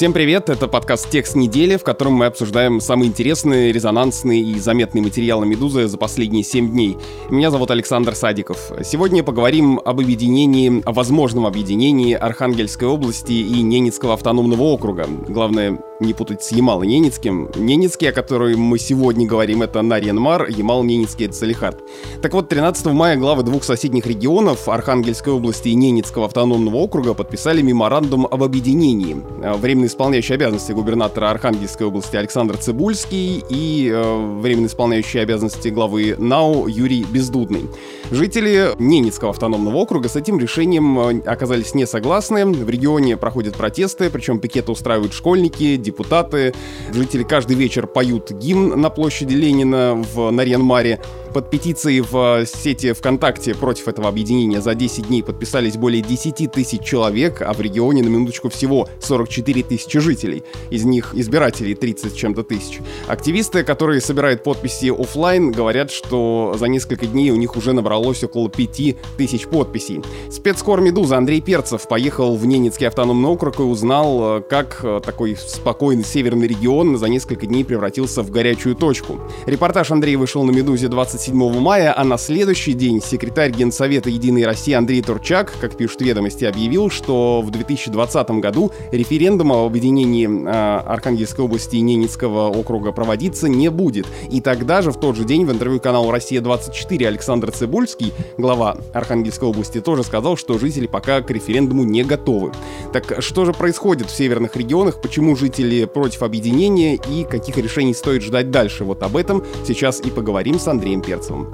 Всем привет, это подкаст «Текст недели», в котором мы обсуждаем самые интересные, резонансные и заметные материалы «Медузы» за последние 7 дней. Меня зовут Александр Садиков. Сегодня поговорим об объединении, о возможном объединении Архангельской области и Ненецкого автономного округа. Главное, не путать с Ямало-Ненецким. Ненецкий, о котором мы сегодня говорим, это Нарьянмар, Ямал-Ненецкий — это Салихард. Так вот, 13 мая главы двух соседних регионов, Архангельской области и Ненецкого автономного округа, подписали меморандум об объединении. Временный исполняющий обязанности губернатора Архангельской области Александр Цибульский и э, временно исполняющий обязанности главы НАУ Юрий Бездудный. Жители Ненецкого автономного округа с этим решением э, оказались не согласны. В регионе проходят протесты, причем пикеты устраивают школьники, депутаты. Жители каждый вечер поют гимн на площади Ленина в Нарьянмаре. Под петицией в сети ВКонтакте против этого объединения за 10 дней подписались более 10 тысяч человек, а в регионе на минуточку всего 44 тысячи жителей. Из них избирателей 30 чем-то тысяч. Активисты, которые собирают подписи офлайн, говорят, что за несколько дней у них уже набралось около 5 тысяч подписей. Спецкор «Медуза» Андрей Перцев поехал в Ненецкий автономный округ и узнал, как такой спокойный северный регион за несколько дней превратился в горячую точку. Репортаж Андрей вышел на «Медузе» 20 27 мая, а на следующий день секретарь Генсовета «Единой России» Андрей Турчак, как пишут ведомости, объявил, что в 2020 году референдум об объединении э, Архангельской области и Ненецкого округа проводиться не будет. И тогда же, в тот же день, в интервью каналу «Россия-24» Александр Цибульский, глава Архангельской области, тоже сказал, что жители пока к референдуму не готовы. Так что же происходит в северных регионах, почему жители против объединения и каких решений стоит ждать дальше? Вот об этом сейчас и поговорим с Андреем Перцевым.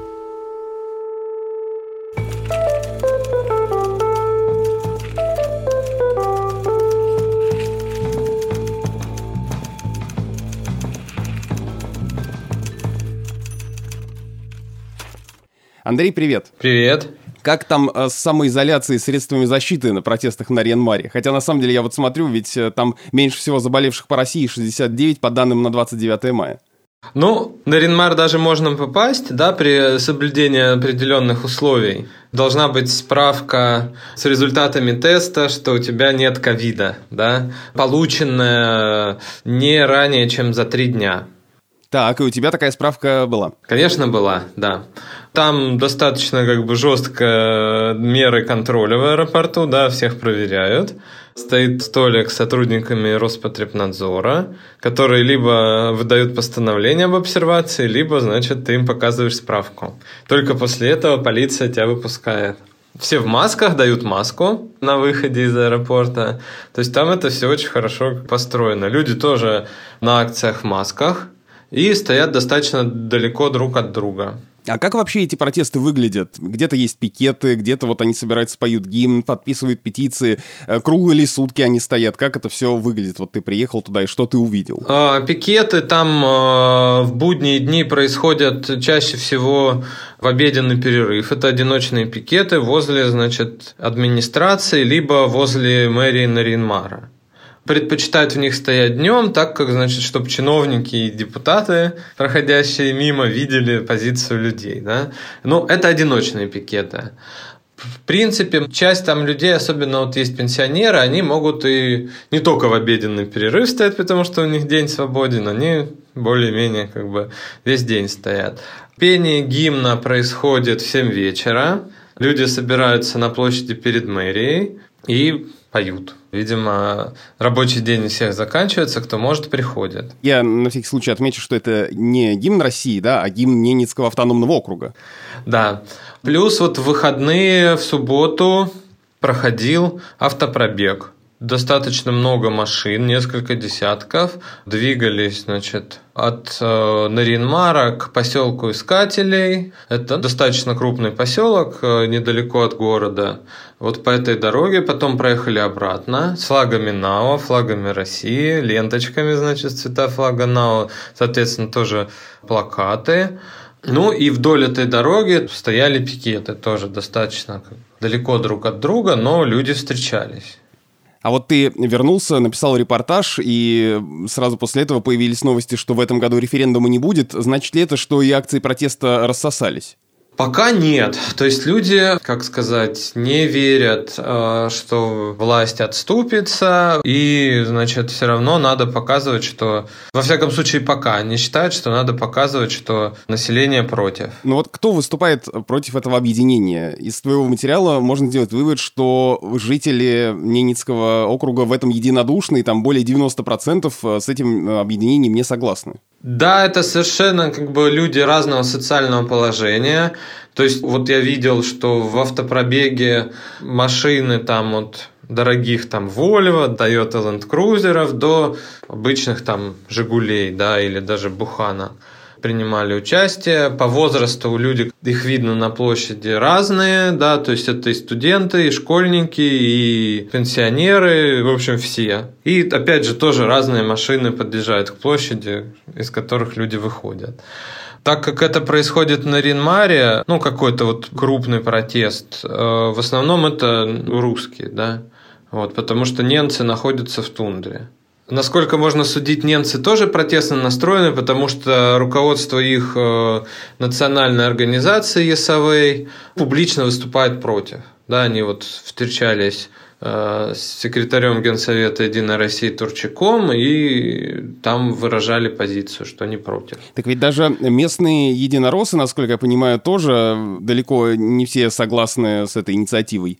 Андрей, привет. Привет. Как там э, с самоизоляцией средствами защиты на протестах на Ренмаре? Хотя, на самом деле, я вот смотрю, ведь э, там меньше всего заболевших по России 69 по данным на 29 мая. Ну, на Ренмар даже можно попасть, да, при соблюдении определенных условий. Должна быть справка с результатами теста, что у тебя нет ковида, да, полученная не ранее, чем за три дня. Так, и у тебя такая справка была? Конечно, была, да. Там достаточно как бы жестко меры контроля в аэропорту, да, всех проверяют. Стоит столик с сотрудниками Роспотребнадзора, которые либо выдают постановление об обсервации, либо, значит, ты им показываешь справку. Только после этого полиция тебя выпускает. Все в масках дают маску на выходе из аэропорта. То есть там это все очень хорошо построено. Люди тоже на акциях в масках и стоят достаточно далеко друг от друга. А как вообще эти протесты выглядят? Где-то есть пикеты, где-то вот они собираются, поют гимн, подписывают петиции. Э, круглые ли сутки они стоят? Как это все выглядит? Вот ты приехал туда, и что ты увидел? А, пикеты там а, в будние дни происходят чаще всего в обеденный перерыв. Это одиночные пикеты возле, значит, администрации, либо возле мэрии Наринмара предпочитают в них стоять днем, так как, значит, чтобы чиновники и депутаты, проходящие мимо, видели позицию людей. Да? Ну, это одиночные пикеты. В принципе, часть там людей, особенно вот есть пенсионеры, они могут и не только в обеденный перерыв стоять, потому что у них день свободен, они более-менее как бы весь день стоят. Пение гимна происходит в 7 вечера. Люди собираются на площади перед мэрией и поют. Видимо, рабочий день у всех заканчивается, кто может, приходит. Я на всякий случай отмечу, что это не гимн России, да, а гимн Ненецкого автономного округа. Да. Плюс вот в выходные в субботу проходил автопробег достаточно много машин, несколько десятков, двигались, значит, от э, Наринмара к поселку Искателей. Это достаточно крупный поселок, э, недалеко от города. Вот по этой дороге потом проехали обратно флагами НАО, флагами России, ленточками, значит, цвета флага НАО, соответственно, тоже плакаты. Ну и вдоль этой дороги стояли пикеты, тоже достаточно далеко друг от друга, но люди встречались. А вот ты вернулся, написал репортаж, и сразу после этого появились новости, что в этом году референдума не будет. Значит ли это, что и акции протеста рассосались? Пока нет. То есть люди, как сказать, не верят, э, что власть отступится, и, значит, все равно надо показывать, что, во всяком случае, пока они считают, что надо показывать, что население против. Ну вот кто выступает против этого объединения? Из твоего материала можно сделать вывод, что жители Ненецкого округа в этом единодушны, и там более 90% с этим объединением не согласны. Да, это совершенно как бы люди разного социального положения. То есть вот я видел, что в автопробеге машины там вот дорогих там Volvo, Toyota Land Cruiser до обычных там Жигулей, да, или даже Бухана принимали участие. По возрасту люди, их видно на площади разные, да, то есть это и студенты, и школьники, и пенсионеры, в общем, все. И опять же тоже разные машины подъезжают к площади, из которых люди выходят. Так как это происходит на Ринмаре, ну, какой-то вот крупный протест, э, в основном это русские, да, вот, потому что немцы находятся в тундре. Насколько можно судить, немцы тоже протестно настроены, потому что руководство их э, национальной организации ЕСАВЭЙ публично выступает против. Да, они вот встречались с секретарем Генсовета Единой России Турчаком и там выражали позицию, что они против. Так ведь даже местные единороссы, насколько я понимаю, тоже далеко не все согласны с этой инициативой.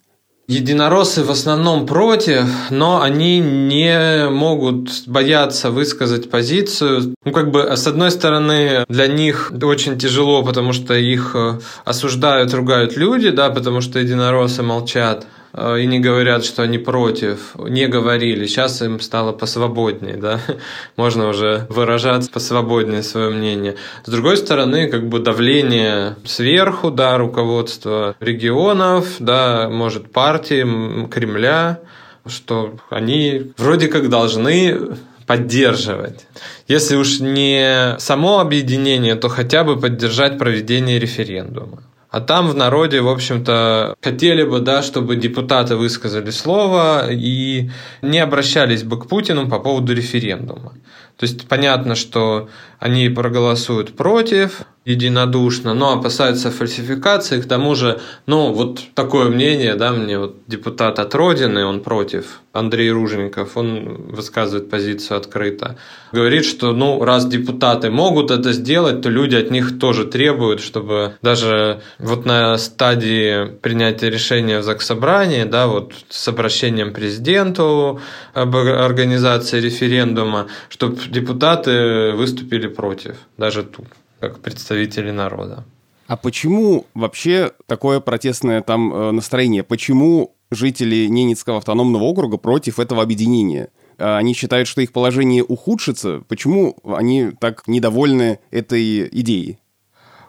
Единороссы в основном против, но они не могут бояться высказать позицию. Ну, как бы, с одной стороны, для них очень тяжело, потому что их э, осуждают, ругают люди, да, потому что единороссы молчат. Э, и не говорят, что они против, не говорили. Сейчас им стало посвободнее, да, можно уже выражать посвободнее свое мнение. С другой стороны, как бы давление сверху, да, руководство регионов, да, может партии Кремля, что они вроде как должны поддерживать. Если уж не само объединение, то хотя бы поддержать проведение референдума. А там в народе, в общем-то, хотели бы, да, чтобы депутаты высказали слово и не обращались бы к Путину по поводу референдума. То есть понятно, что они проголосуют против единодушно, но опасаются фальсификации. К тому же, ну, вот такое мнение, да, мне вот депутат от Родины, он против, Андрей Руженков, он высказывает позицию открыто. Говорит, что, ну, раз депутаты могут это сделать, то люди от них тоже требуют, чтобы даже вот на стадии принятия решения в Заксобрании, да, вот с обращением президенту об организации референдума, чтобы депутаты выступили против, даже тут, как представители народа. А почему вообще такое протестное там э, настроение? Почему жители Ненецкого автономного округа против этого объединения? А они считают, что их положение ухудшится. Почему они так недовольны этой идеей?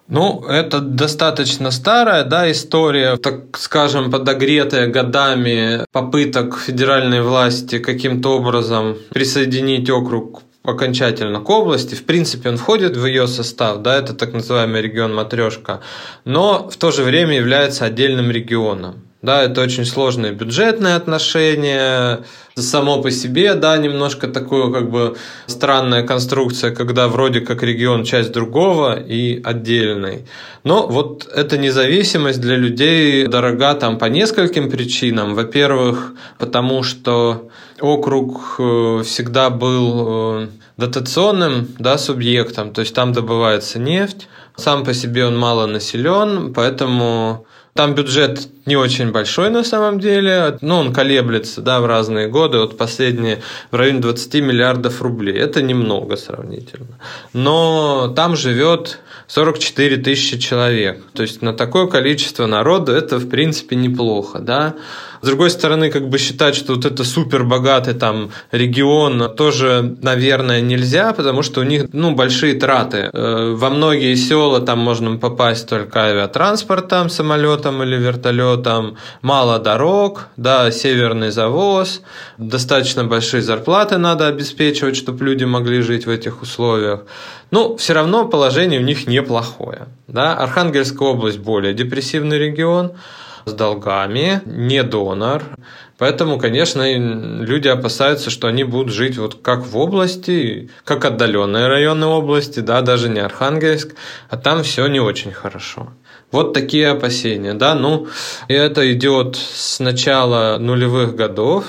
Ну, это достаточно старая да, история, так скажем, подогретая годами попыток федеральной власти каким-то образом присоединить округ окончательно к области. В принципе, он входит в ее состав, да, это так называемый регион матрешка, но в то же время является отдельным регионом. Да, это очень сложные бюджетные отношения, само по себе, да, немножко такое как бы странная конструкция, когда вроде как регион часть другого и отдельный. Но вот эта независимость для людей дорога там по нескольким причинам. Во-первых, потому что округ э, всегда был э, дотационным да, субъектом, то есть там добывается нефть, сам по себе он мало населен, поэтому там бюджет не очень большой на самом деле, но он колеблется да, в разные годы, вот последние в районе 20 миллиардов рублей. Это немного сравнительно. Но там живет 44 тысячи человек. То есть на такое количество народа это в принципе неплохо. Да? С другой стороны, как бы считать, что вот это супер богатый там регион тоже, наверное, нельзя, потому что у них ну, большие траты. Э, во многие села там можно попасть только авиатранспортом, самолетом или вертолетом, мало дорог, да, северный завоз, достаточно большие зарплаты надо обеспечивать, чтобы люди могли жить в этих условиях. Ну, все равно положение у них неплохое. Да? Архангельская область более депрессивный регион, с долгами, не донор. Поэтому, конечно, люди опасаются, что они будут жить вот как в области, как отдаленные районы области, да, даже не Архангельск, а там все не очень хорошо. Вот такие опасения, да, ну, и это идет с начала нулевых годов,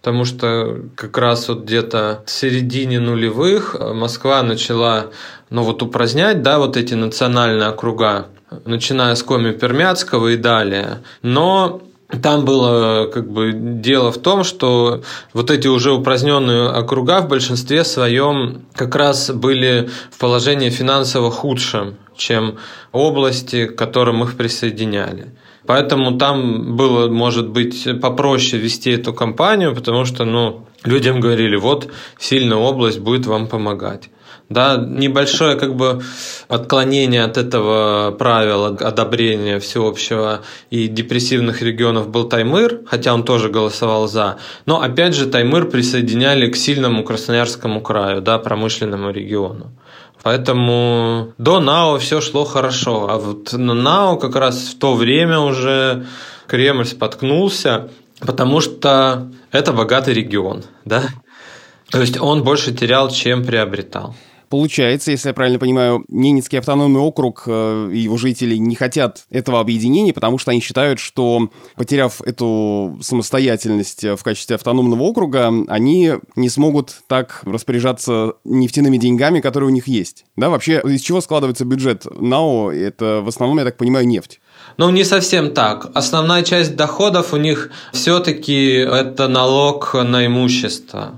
потому что как раз вот где-то в середине нулевых Москва начала, ну, вот упразднять, да, вот эти национальные округа, начиная с Коми-Пермяцкого и далее. Но там было как бы дело в том, что вот эти уже упраздненные округа в большинстве своем как раз были в положении финансово худшем, чем области, к которым их присоединяли. Поэтому там было, может быть, попроще вести эту кампанию, потому что ну, людям говорили, вот сильная область будет вам помогать. Да, небольшое как бы отклонение от этого правила одобрения всеобщего и депрессивных регионов был Таймыр, хотя он тоже голосовал за. Но опять же Таймыр присоединяли к сильному Красноярскому краю, да, промышленному региону. Поэтому до НАО все шло хорошо. А вот на НАО как раз в то время уже Кремль споткнулся, потому что это богатый регион, да? То есть он больше терял, чем приобретал. Получается, если я правильно понимаю, Ненецкий автономный округ э, и его жители не хотят этого объединения, потому что они считают, что, потеряв эту самостоятельность в качестве автономного округа, они не смогут так распоряжаться нефтяными деньгами, которые у них есть. Да, вообще, из чего складывается бюджет НАО? Это в основном, я так понимаю, нефть. Ну, не совсем так. Основная часть доходов у них все-таки это налог на имущество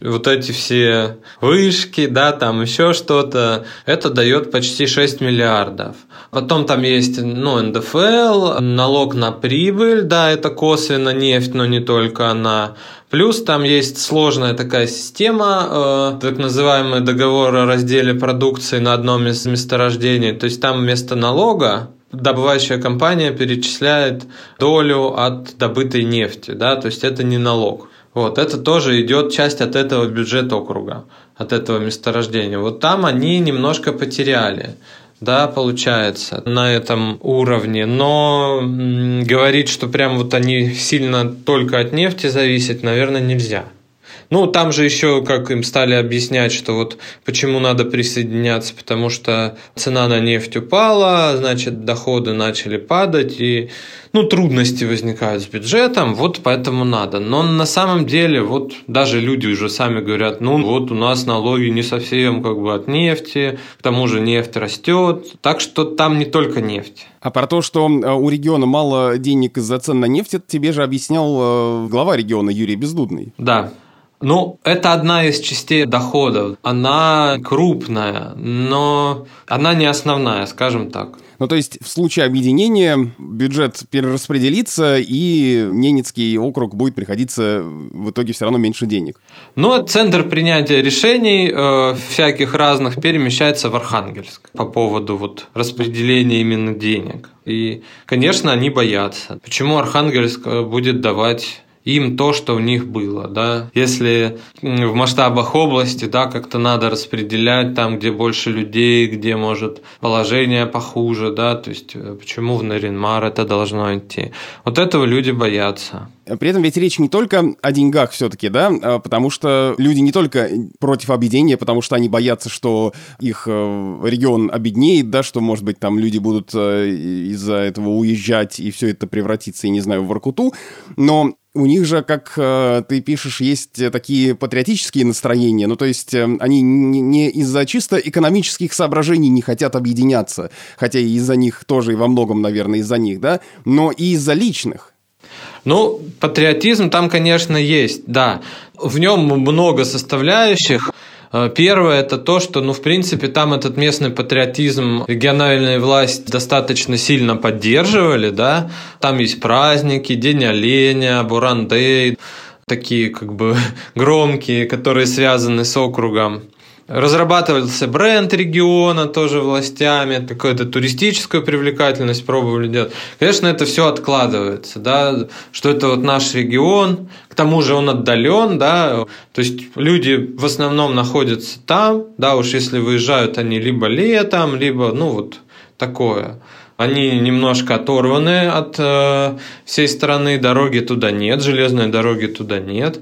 вот эти все вышки, да, там еще что-то, это дает почти 6 миллиардов. Потом там есть, ну, НДФЛ, налог на прибыль, да, это косвенно нефть, но не только она. Плюс там есть сложная такая система, э, так называемый договор о разделе продукции на одном из месторождений. То есть там вместо налога добывающая компания перечисляет долю от добытой нефти, да, то есть это не налог. Вот, это тоже идет часть от этого бюджета округа, от этого месторождения. Вот там они немножко потеряли. Да, получается, на этом уровне. Но говорить, что прям вот они сильно только от нефти зависят, наверное, нельзя. Ну, там же еще, как им стали объяснять, что вот почему надо присоединяться, потому что цена на нефть упала, значит, доходы начали падать, и ну, трудности возникают с бюджетом, вот поэтому надо. Но на самом деле, вот даже люди уже сами говорят, ну, вот у нас налоги не совсем как бы от нефти, к тому же нефть растет, так что там не только нефть. А про то, что э, у региона мало денег из-за цен на нефть, это тебе же объяснял э, глава региона Юрий Бездудный. Да, ну, это одна из частей доходов. Она крупная, но она не основная, скажем так. Ну, то есть в случае объединения бюджет перераспределится, и Ненецкий округ будет приходиться в итоге все равно меньше денег. Но центр принятия решений э, всяких разных перемещается в Архангельск по поводу вот распределения именно денег. И, конечно, они боятся. Почему Архангельск э, будет давать им то, что у них было, да. Если в масштабах области, да, как-то надо распределять там, где больше людей, где, может, положение похуже, да, то есть э, почему в Наринмар это должно идти. Вот этого люди боятся. При этом ведь речь не только о деньгах все-таки, да, а потому что люди не только против объединения, потому что они боятся, что их э, регион обеднеет, да, что, может быть, там люди будут э, из-за этого уезжать, и все это превратится, я не знаю, в Воркуту, но у них же, как э, ты пишешь, есть такие патриотические настроения. Ну, то есть э, они не, не из-за чисто экономических соображений не хотят объединяться, хотя и из-за них тоже, и во многом, наверное, из-за них, да, но и из-за личных. Ну, патриотизм там, конечно, есть, да. В нем много составляющих. Э, первое – это то, что, ну, в принципе, там этот местный патриотизм региональная власть достаточно сильно поддерживали, да. Там есть праздники, День оленя, Бурандей, такие как бы громкие, которые связаны с округом. Разрабатывался бренд региона тоже властями, какую-то туристическую привлекательность пробовали делать. Конечно, это все откладывается, да, что это вот наш регион, к тому же он отдален, да, то есть люди в основном находятся там, да, уж если выезжают они либо летом, либо, ну вот, такое. Они немножко оторваны от э, всей страны, дороги туда нет, железной дороги туда нет.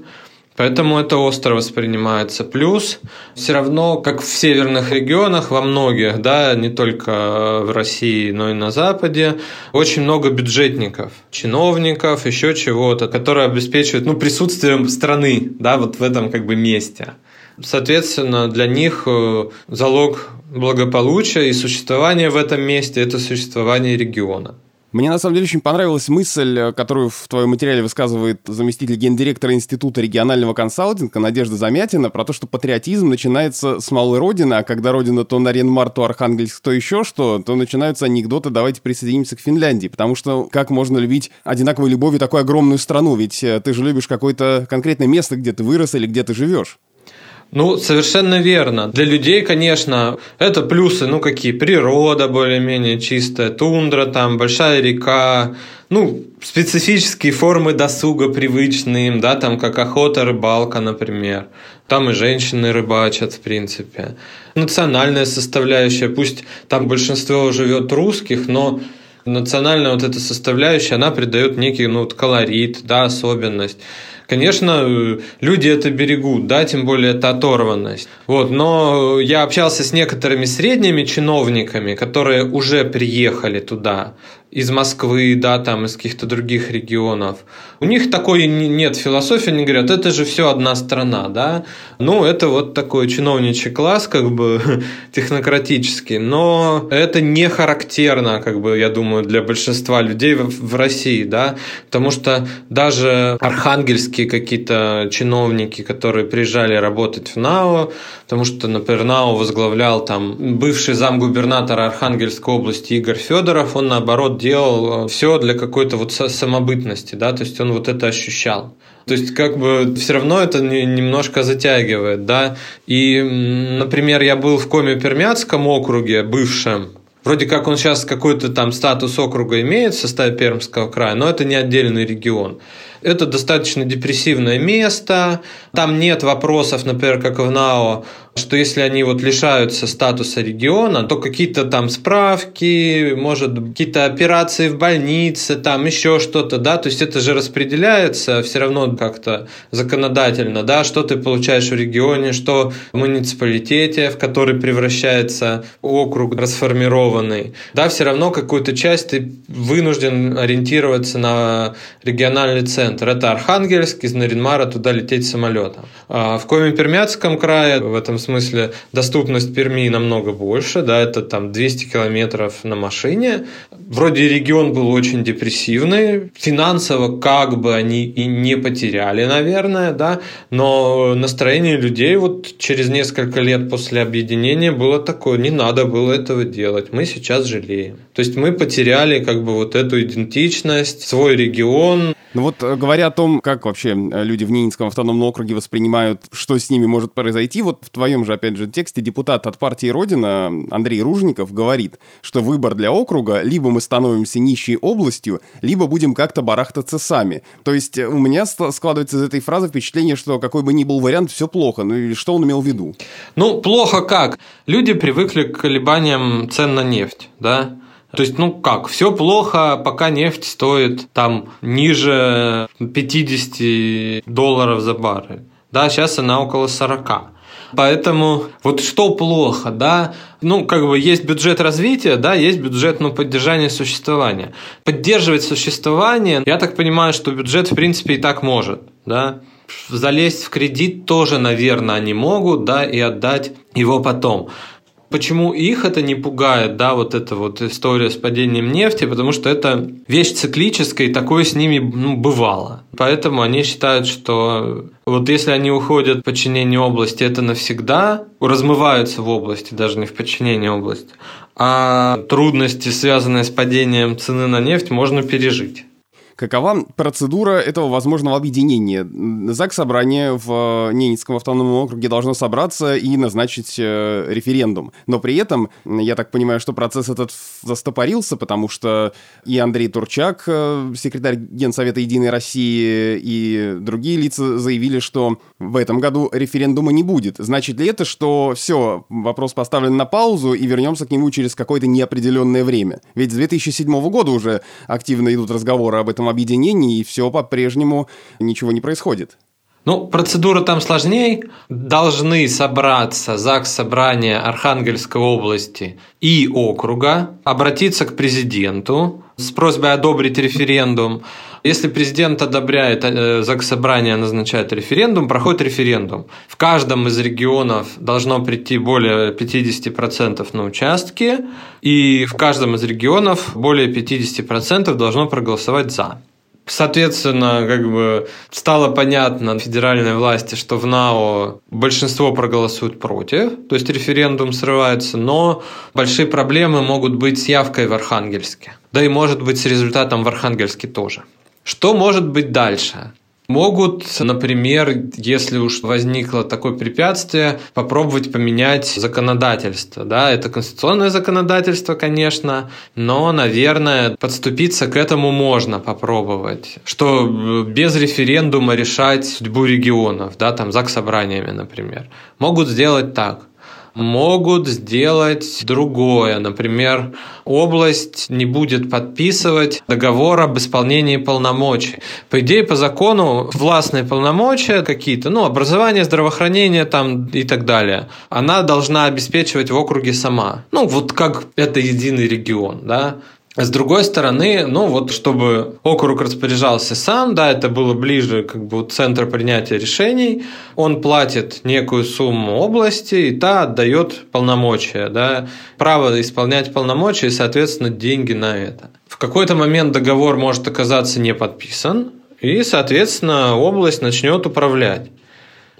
Поэтому это остро воспринимается. Плюс все равно, как в северных регионах, во многих, да, не только в России, но и на Западе, очень много бюджетников, чиновников, еще чего-то, которые обеспечивают ну, присутствием страны да, вот в этом как бы месте. Соответственно, для них э, залог благополучия и существования в этом месте – это существование региона. Мне на самом деле очень понравилась мысль, э, которую в твоем материале высказывает заместитель гендиректора Института регионального консалтинга Надежда Замятина про то, что патриотизм начинается с малой родины, а когда родина то Нарьян-Мар, то Архангельск, то еще что, то начинаются анекдоты «давайте присоединимся к Финляндии», потому что как можно любить одинаковой любовью такую огромную страну, ведь э, ты же любишь какое-то конкретное место, где ты вырос или где ты живешь. Ну, совершенно верно. Для людей, конечно, это плюсы, ну какие? Природа более-менее чистая, тундра там, большая река, ну, специфические формы досуга привычные им, да, там как охота, рыбалка, например. Там и женщины рыбачат, в принципе. Национальная составляющая, пусть там большинство живет русских, но национальная вот эта составляющая, она придает некий ну, вот колорит, да, особенность. Конечно, люди это берегут, да, тем более это оторванность. Вот, но я общался с некоторыми средними чиновниками, которые уже приехали туда из Москвы, да, там из каких-то других регионов. У них такой нет философии, они говорят, это же все одна страна, да. Ну, это вот такой чиновничий класс, как бы технократический, но это не характерно, как бы, я думаю, для большинства людей в, в России, да, потому что даже архангельские какие-то чиновники, которые приезжали работать в НАО, потому что, например, НАО возглавлял там бывший замгубернатора Архангельской области Игорь Федоров, он наоборот делал э, все для какой-то вот самобытности, да, то есть он вот это ощущал. То есть, как бы все равно это немножко затягивает, да. И, например, я был в Коме-Пермяцком округе, бывшем, Вроде как он сейчас какой-то там статус округа имеет в составе Пермского края, но это не отдельный регион. Это достаточно депрессивное место, там нет вопросов, например, как в НАО, что если они вот лишаются статуса региона, то какие-то там справки, может, какие-то операции в больнице, там еще что-то, да, то есть это же распределяется все равно как-то законодательно, да, что ты получаешь в регионе, что в муниципалитете, в который превращается округ расформированный, да, все равно какую-то часть ты вынужден ориентироваться на региональный центр. Это Архангельск, из Наринмара туда лететь самолетом. А в Коми-Пермяцком крае в этом смысле доступность Перми намного больше, да, это там 200 километров на машине. Вроде регион был очень депрессивный, финансово как бы они и не потеряли, наверное, да, но настроение людей вот через несколько лет после объединения было такое, не надо было этого делать, мы сейчас жалеем. То есть мы потеряли как бы вот эту идентичность, свой регион, ну вот э, говоря о том, как вообще э, люди в Ненецком автономном округе воспринимают, что с ними может произойти, вот в твоем же, опять же, тексте депутат от партии Родина Андрей Ружников говорит, что выбор для округа либо мы становимся нищей областью, либо будем как-то барахтаться сами. То есть э, у меня складывается из этой фразы впечатление, что какой бы ни был вариант, все плохо. Ну и что он имел в виду? Ну, плохо как? Люди привыкли к колебаниям цен на нефть, да? То есть, ну как, все плохо, пока нефть стоит там ниже 50 долларов за баррель. Да, сейчас она около 40. Поэтому вот что плохо, да, ну, как бы есть бюджет развития, да, есть бюджет, ну, поддержания существования. Поддерживать существование, я так понимаю, что бюджет, в принципе, и так может, да. Залезть в кредит тоже, наверное, они могут, да, и отдать его потом почему их это не пугает, да, вот эта вот история с падением нефти, потому что это вещь циклическая, и такое с ними ну, бывало. Поэтому они считают, что вот если они уходят в подчинение области, это навсегда, размываются в области, даже не в подчинение области, а трудности, связанные с падением цены на нефть, можно пережить. Какова процедура этого возможного объединения? ЗАГС собрание в Ненецком автономном округе должно собраться и назначить э, референдум. Но при этом, я так понимаю, что процесс этот застопорился, потому что и Андрей Турчак, э, секретарь Генсовета Единой России, и другие лица заявили, что в этом году референдума не будет. Значит ли это, что все, вопрос поставлен на паузу и вернемся к нему через какое-то неопределенное время? Ведь с 2007 года уже активно идут разговоры об этом объединении, и все по-прежнему ничего не происходит. Ну, процедура там сложнее. Должны собраться ЗАГС собрания Архангельской области и округа, обратиться к президенту с просьбой одобрить референдум. Если президент одобряет, э, ЗАГС собрание назначает референдум, проходит референдум. В каждом из регионов должно прийти более 50% на участки, и в каждом из регионов более 50% должно проголосовать «за». Соответственно, как бы стало понятно федеральной власти, что в НАО большинство проголосуют против, то есть референдум срывается, но большие проблемы могут быть с явкой в Архангельске. Да и может быть с результатом в Архангельске тоже. Что может быть дальше? Могут, например, если уж возникло такое препятствие, попробовать поменять законодательство. Да, это конституционное законодательство, конечно, но, наверное, подступиться к этому можно попробовать. Что без референдума решать судьбу регионов, да, там, ЗАГС собраниями, например. Могут сделать так могут сделать другое. Например, область не будет подписывать договор об исполнении полномочий. По идее, по закону, властные полномочия какие-то, ну, образование, здравоохранение там и так далее, она должна обеспечивать в округе сама. Ну, вот как это единый регион, да. С другой стороны, ну вот чтобы округ распоряжался сам, да, это было ближе как бы центр принятия решений, он платит некую сумму области, и та отдает полномочия, да, право исполнять полномочия и, соответственно, деньги на это. В какой-то момент договор может оказаться не подписан, и, соответственно, область начнет управлять.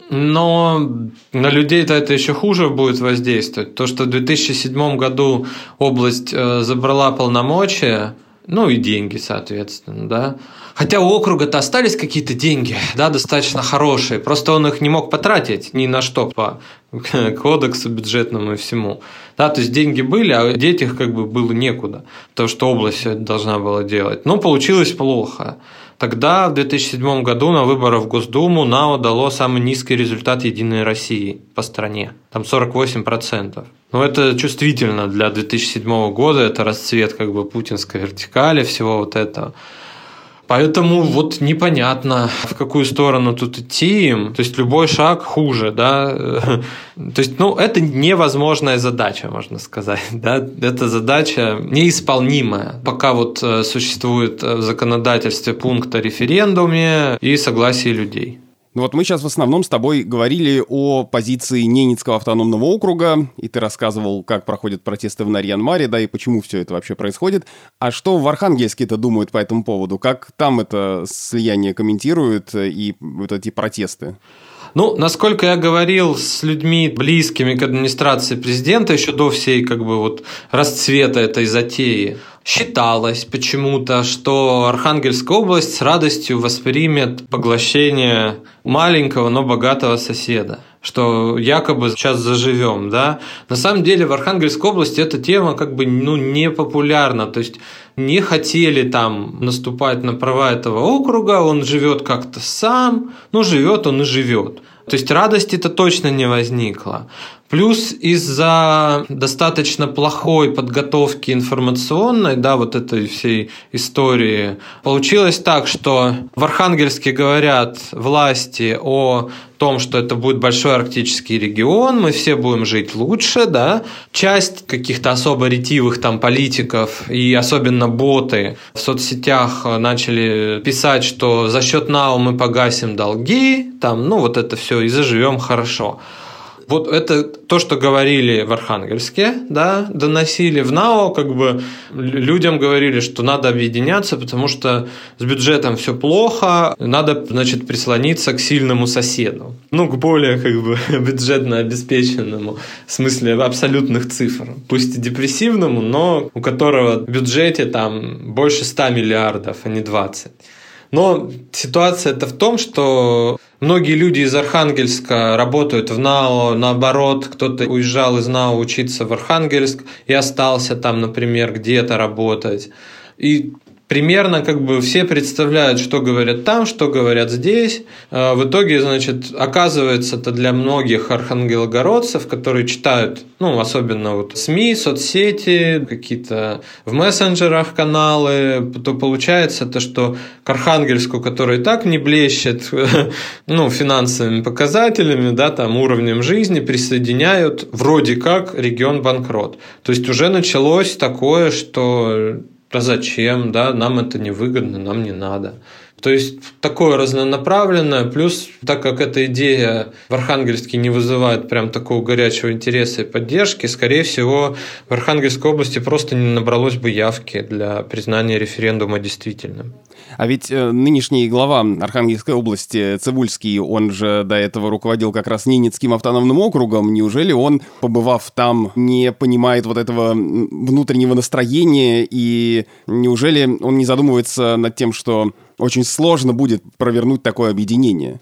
Но на людей-то это еще хуже будет воздействовать. То, что в 2007 году область э, забрала полномочия, ну и деньги, соответственно, да. Хотя у округа-то остались какие-то деньги, да, достаточно хорошие. Просто он их не мог потратить ни на что по кодексу бюджетному и всему. Да, то есть деньги были, а детях как бы было некуда. То, что область должна была делать. Но получилось плохо. Тогда, в 2007 году, на выборах в Госдуму НАО дало самый низкий результат «Единой России» по стране. Там 48%. Но это чувствительно для 2007 года, это расцвет как бы путинской вертикали, всего вот этого. Поэтому вот непонятно, в какую сторону тут идти им. То есть любой шаг хуже, да. То есть, ну, это невозможная задача, можно сказать, да. Это задача неисполнимая, пока вот э, существует в законодательстве пункт о референдуме и согласии людей. Ну вот мы сейчас в основном с тобой говорили о позиции Ненецкого автономного округа, и ты рассказывал, как проходят протесты в Нарьян-Маре, да, и почему все это вообще происходит. А что в Архангельске-то думают по этому поводу? Как там это слияние комментируют и вот эти протесты? Ну, насколько я говорил с людьми, близкими к администрации президента, еще до всей как бы вот расцвета этой затеи, считалось почему-то, что Архангельская область с радостью воспримет поглощение маленького, но богатого соседа что якобы сейчас заживем, да. На самом деле в Архангельской области эта тема как бы ну, не популярна, то есть не хотели там наступать на права этого округа, он живет как-то сам, ну живет он и живет. То есть радости-то точно не возникло. Плюс из-за достаточно плохой подготовки информационной, да, вот этой всей истории, получилось так, что в Архангельске говорят власти о том, что это будет большой арктический регион, мы все будем жить лучше, да. Часть каких-то особо ретивых там политиков и особенно боты в соцсетях начали писать, что за счет НАУ мы погасим долги, там, ну вот это все и заживем хорошо. Вот это то, что говорили в Архангельске, да, доносили в НАО, как бы людям говорили, что надо объединяться, потому что с бюджетом все плохо, надо, значит, прислониться к сильному соседу. Ну, к более, как бы, бюджетно обеспеченному, в смысле абсолютных цифр. Пусть и депрессивному, но у которого в бюджете там больше 100 миллиардов, а не 20. Но ситуация это в том, что многие люди из Архангельска работают в НАО, наоборот, кто-то уезжал из НАО учиться в Архангельск и остался там, например, где-то работать. И примерно как бы все представляют, что говорят там, что говорят здесь. А, в итоге, значит, оказывается это для многих архангелогородцев, которые читают, ну, особенно вот СМИ, соцсети, какие-то в мессенджерах каналы, то получается то, что к Архангельску, который и так не блещет, ну, финансовыми показателями, да, там, уровнем жизни, присоединяют вроде как регион банкрот. То есть уже началось такое, что а зачем, да, нам это не выгодно, нам не надо. То есть такое разнонаправленное, плюс так как эта идея в Архангельске не вызывает прям такого горячего интереса и поддержки, скорее всего, в Архангельской области просто не набралось бы явки для признания референдума действительным. А ведь э, нынешний глава Архангельской области Цибульский, он же до этого руководил как раз Ненецким автономным округом. Неужели он, побывав там, не понимает вот этого внутреннего настроения? И неужели он не задумывается над тем, что очень сложно будет провернуть такое объединение?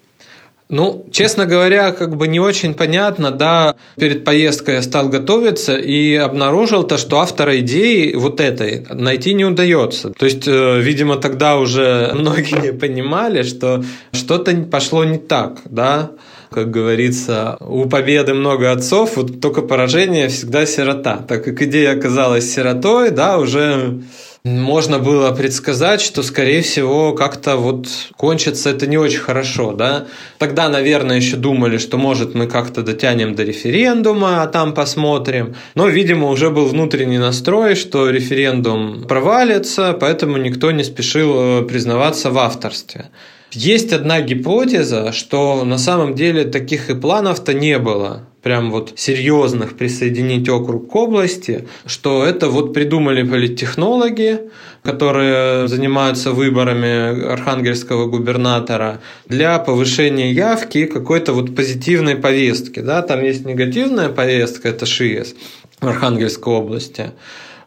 Ну, честно говоря, как бы не очень понятно, да, перед поездкой я стал готовиться и обнаружил то, что автора идеи вот этой найти не удается. То есть, э, видимо, тогда уже многие понимали, что что-то пошло не так, да, как говорится, у победы много отцов, вот только поражение всегда сирота. Так как идея оказалась сиротой, да, уже можно было предсказать, что, скорее всего, как-то вот кончится это не очень хорошо, да. Тогда, наверное, еще думали, что, может, мы как-то дотянем до референдума, а там посмотрим. Но, видимо, уже был внутренний настрой, что референдум провалится, поэтому никто не спешил э, признаваться в авторстве. Есть одна гипотеза, что на самом деле таких и планов-то не было прям вот серьезных присоединить округ к области, что это вот придумали политтехнологи, которые занимаются выборами архангельского губернатора для повышения явки какой-то вот позитивной повестки. Да? Там есть негативная повестка, это ШИЭС в Архангельской области.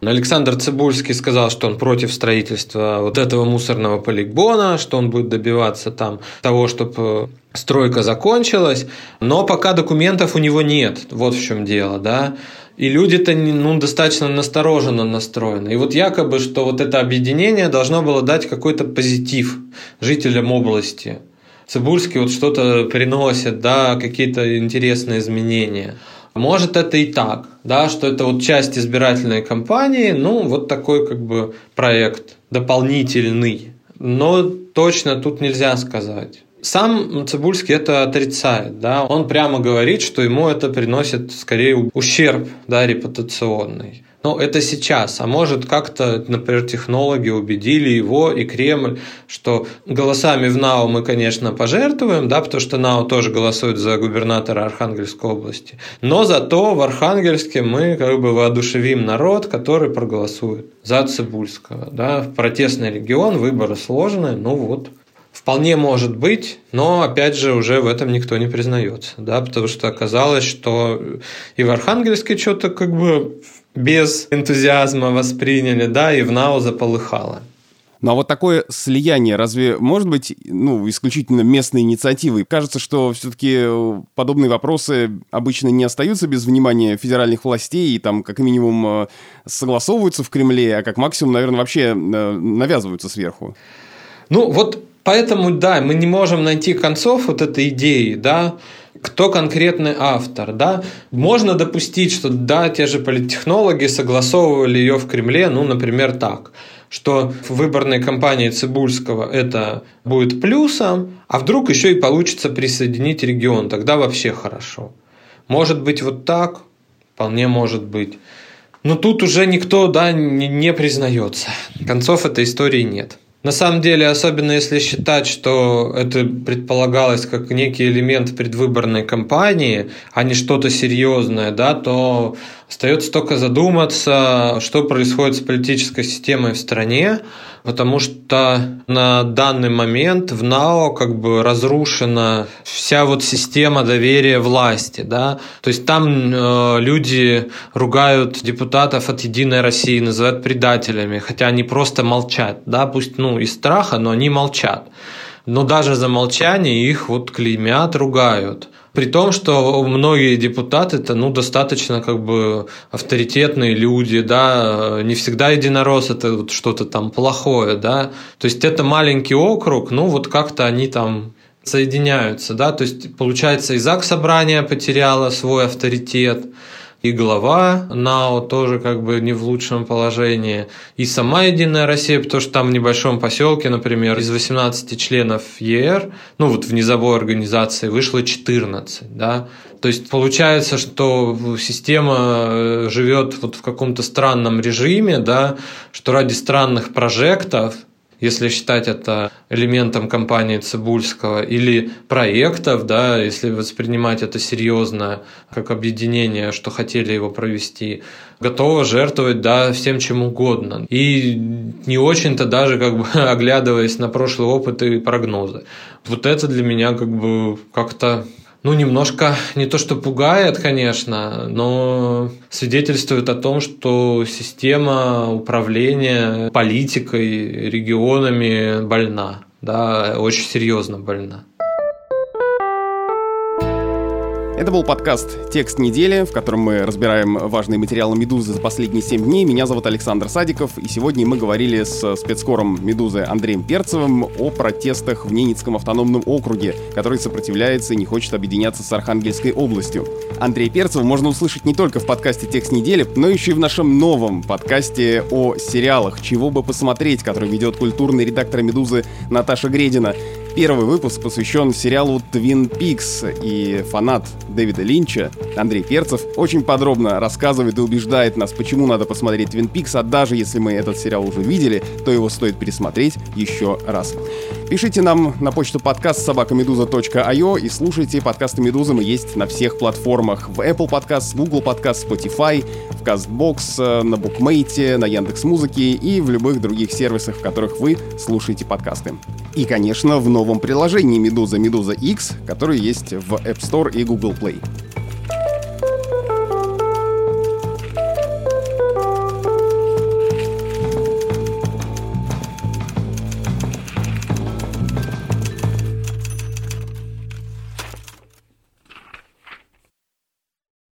Александр Цибульский сказал, что он против строительства вот этого мусорного полигона, что он будет добиваться там того, чтобы стройка закончилась, но пока документов у него нет. Вот в чем дело, да. И люди-то ну, достаточно настороженно настроены. И вот якобы, что вот это объединение должно было дать какой-то позитив жителям области. Цибульский вот что-то приносит, да, какие-то интересные изменения. Может, это и так, да, что это вот часть избирательной кампании, ну, вот такой как бы проект дополнительный. Но точно тут нельзя сказать. Сам Цибульский это отрицает, да, он прямо говорит, что ему это приносит скорее ущерб, да, репутационный. Но это сейчас. А может как-то, например, технологи убедили его и Кремль, что голосами в НАО мы, конечно, пожертвуем, да, потому что НАО тоже голосует за губернатора Архангельской области. Но зато в Архангельске мы как бы воодушевим народ, который проголосует за Цибульского. Да. Протестный регион, выборы сложные, ну вот. Вполне может быть, но опять же уже в этом никто не признается, да, потому что оказалось, что и в Архангельске что-то как бы без энтузиазма восприняли, да, и в НАУ заполыхало. Ну а вот такое слияние разве может быть ну, исключительно местной инициативой? Кажется, что все-таки подобные вопросы обычно не остаются без внимания федеральных властей и там как минимум э, согласовываются в Кремле, а как максимум, наверное, вообще э, навязываются сверху. Ну вот поэтому, да, мы не можем найти концов вот этой идеи, да, кто конкретный автор, да. Можно допустить, что, да, те же политтехнологи согласовывали ее в Кремле, ну, например, так, что в выборной кампании Цибульского это будет плюсом, а вдруг еще и получится присоединить регион, тогда вообще хорошо. Может быть вот так, вполне может быть. Но тут уже никто да, не, не признается. Концов этой истории нет. На самом деле, особенно если считать, что это предполагалось как некий элемент предвыборной кампании, а не что-то серьезное, да, то остается только задуматься, что происходит с политической системой в стране, потому что на данный момент в НАО как бы разрушена вся вот система доверия власти, да, то есть там э, люди ругают депутатов от Единой России, называют предателями, хотя они просто молчат, да, пусть, ну, из страха, но они молчат. Но даже за молчание их вот клеймят, ругают. При том, что многие депутаты это ну, достаточно как бы авторитетные люди, да, не всегда единорос это вот что-то там плохое, да. То есть это маленький округ, ну вот как-то они там соединяются, да, то есть получается и ЗАГС собрание потеряло свой авторитет, и глава НАО тоже как бы не в лучшем положении, и сама Единая Россия, потому что там в небольшом поселке, например, из 18 членов ЕР, ну вот в низовой организации вышло 14, да, то есть получается, что система э, живет вот в каком-то странном режиме, да, что ради странных прожектов если считать это элементом компании Цибульского, или проектов, да, если воспринимать это серьезно, как объединение, что хотели его провести, готово жертвовать да, всем чем угодно. И не очень-то даже как бы оглядываясь на прошлый опыт и прогнозы. Вот это для меня как бы как-то ну, немножко не то, что пугает, конечно, но свидетельствует о том, что система управления политикой, регионами больна, да, очень серьезно больна. Это был подкаст «Текст недели», в котором мы разбираем важные материалы «Медузы» за последние 7 дней. Меня зовут Александр Садиков, и сегодня мы говорили с спецкором «Медузы» Андреем Перцевым о протестах в Ненецком автономном округе, который сопротивляется и не хочет объединяться с Архангельской областью. Андрея Перцева можно услышать не только в подкасте «Текст недели», но еще и в нашем новом подкасте о сериалах «Чего бы посмотреть», который ведет культурный редактор «Медузы» Наташа Гредина. Первый выпуск посвящен сериалу Twin Peaks, и фанат Дэвида Линча Андрей Перцев очень подробно рассказывает и убеждает нас, почему надо посмотреть Twin Peaks, а даже если мы этот сериал уже видели, то его стоит пересмотреть еще раз. Пишите нам на почту подкаст собакамедуза.io и слушайте подкасты Медузы. Мы есть на всех платформах. В Apple Podcast, Google Podcast, Spotify, в CastBox, на Букмейте, на Яндекс Музыке и в любых других сервисах, в которых вы слушаете подкасты. И, конечно, в новом приложении Медуза Медуза X, которое есть в App Store и Google Play.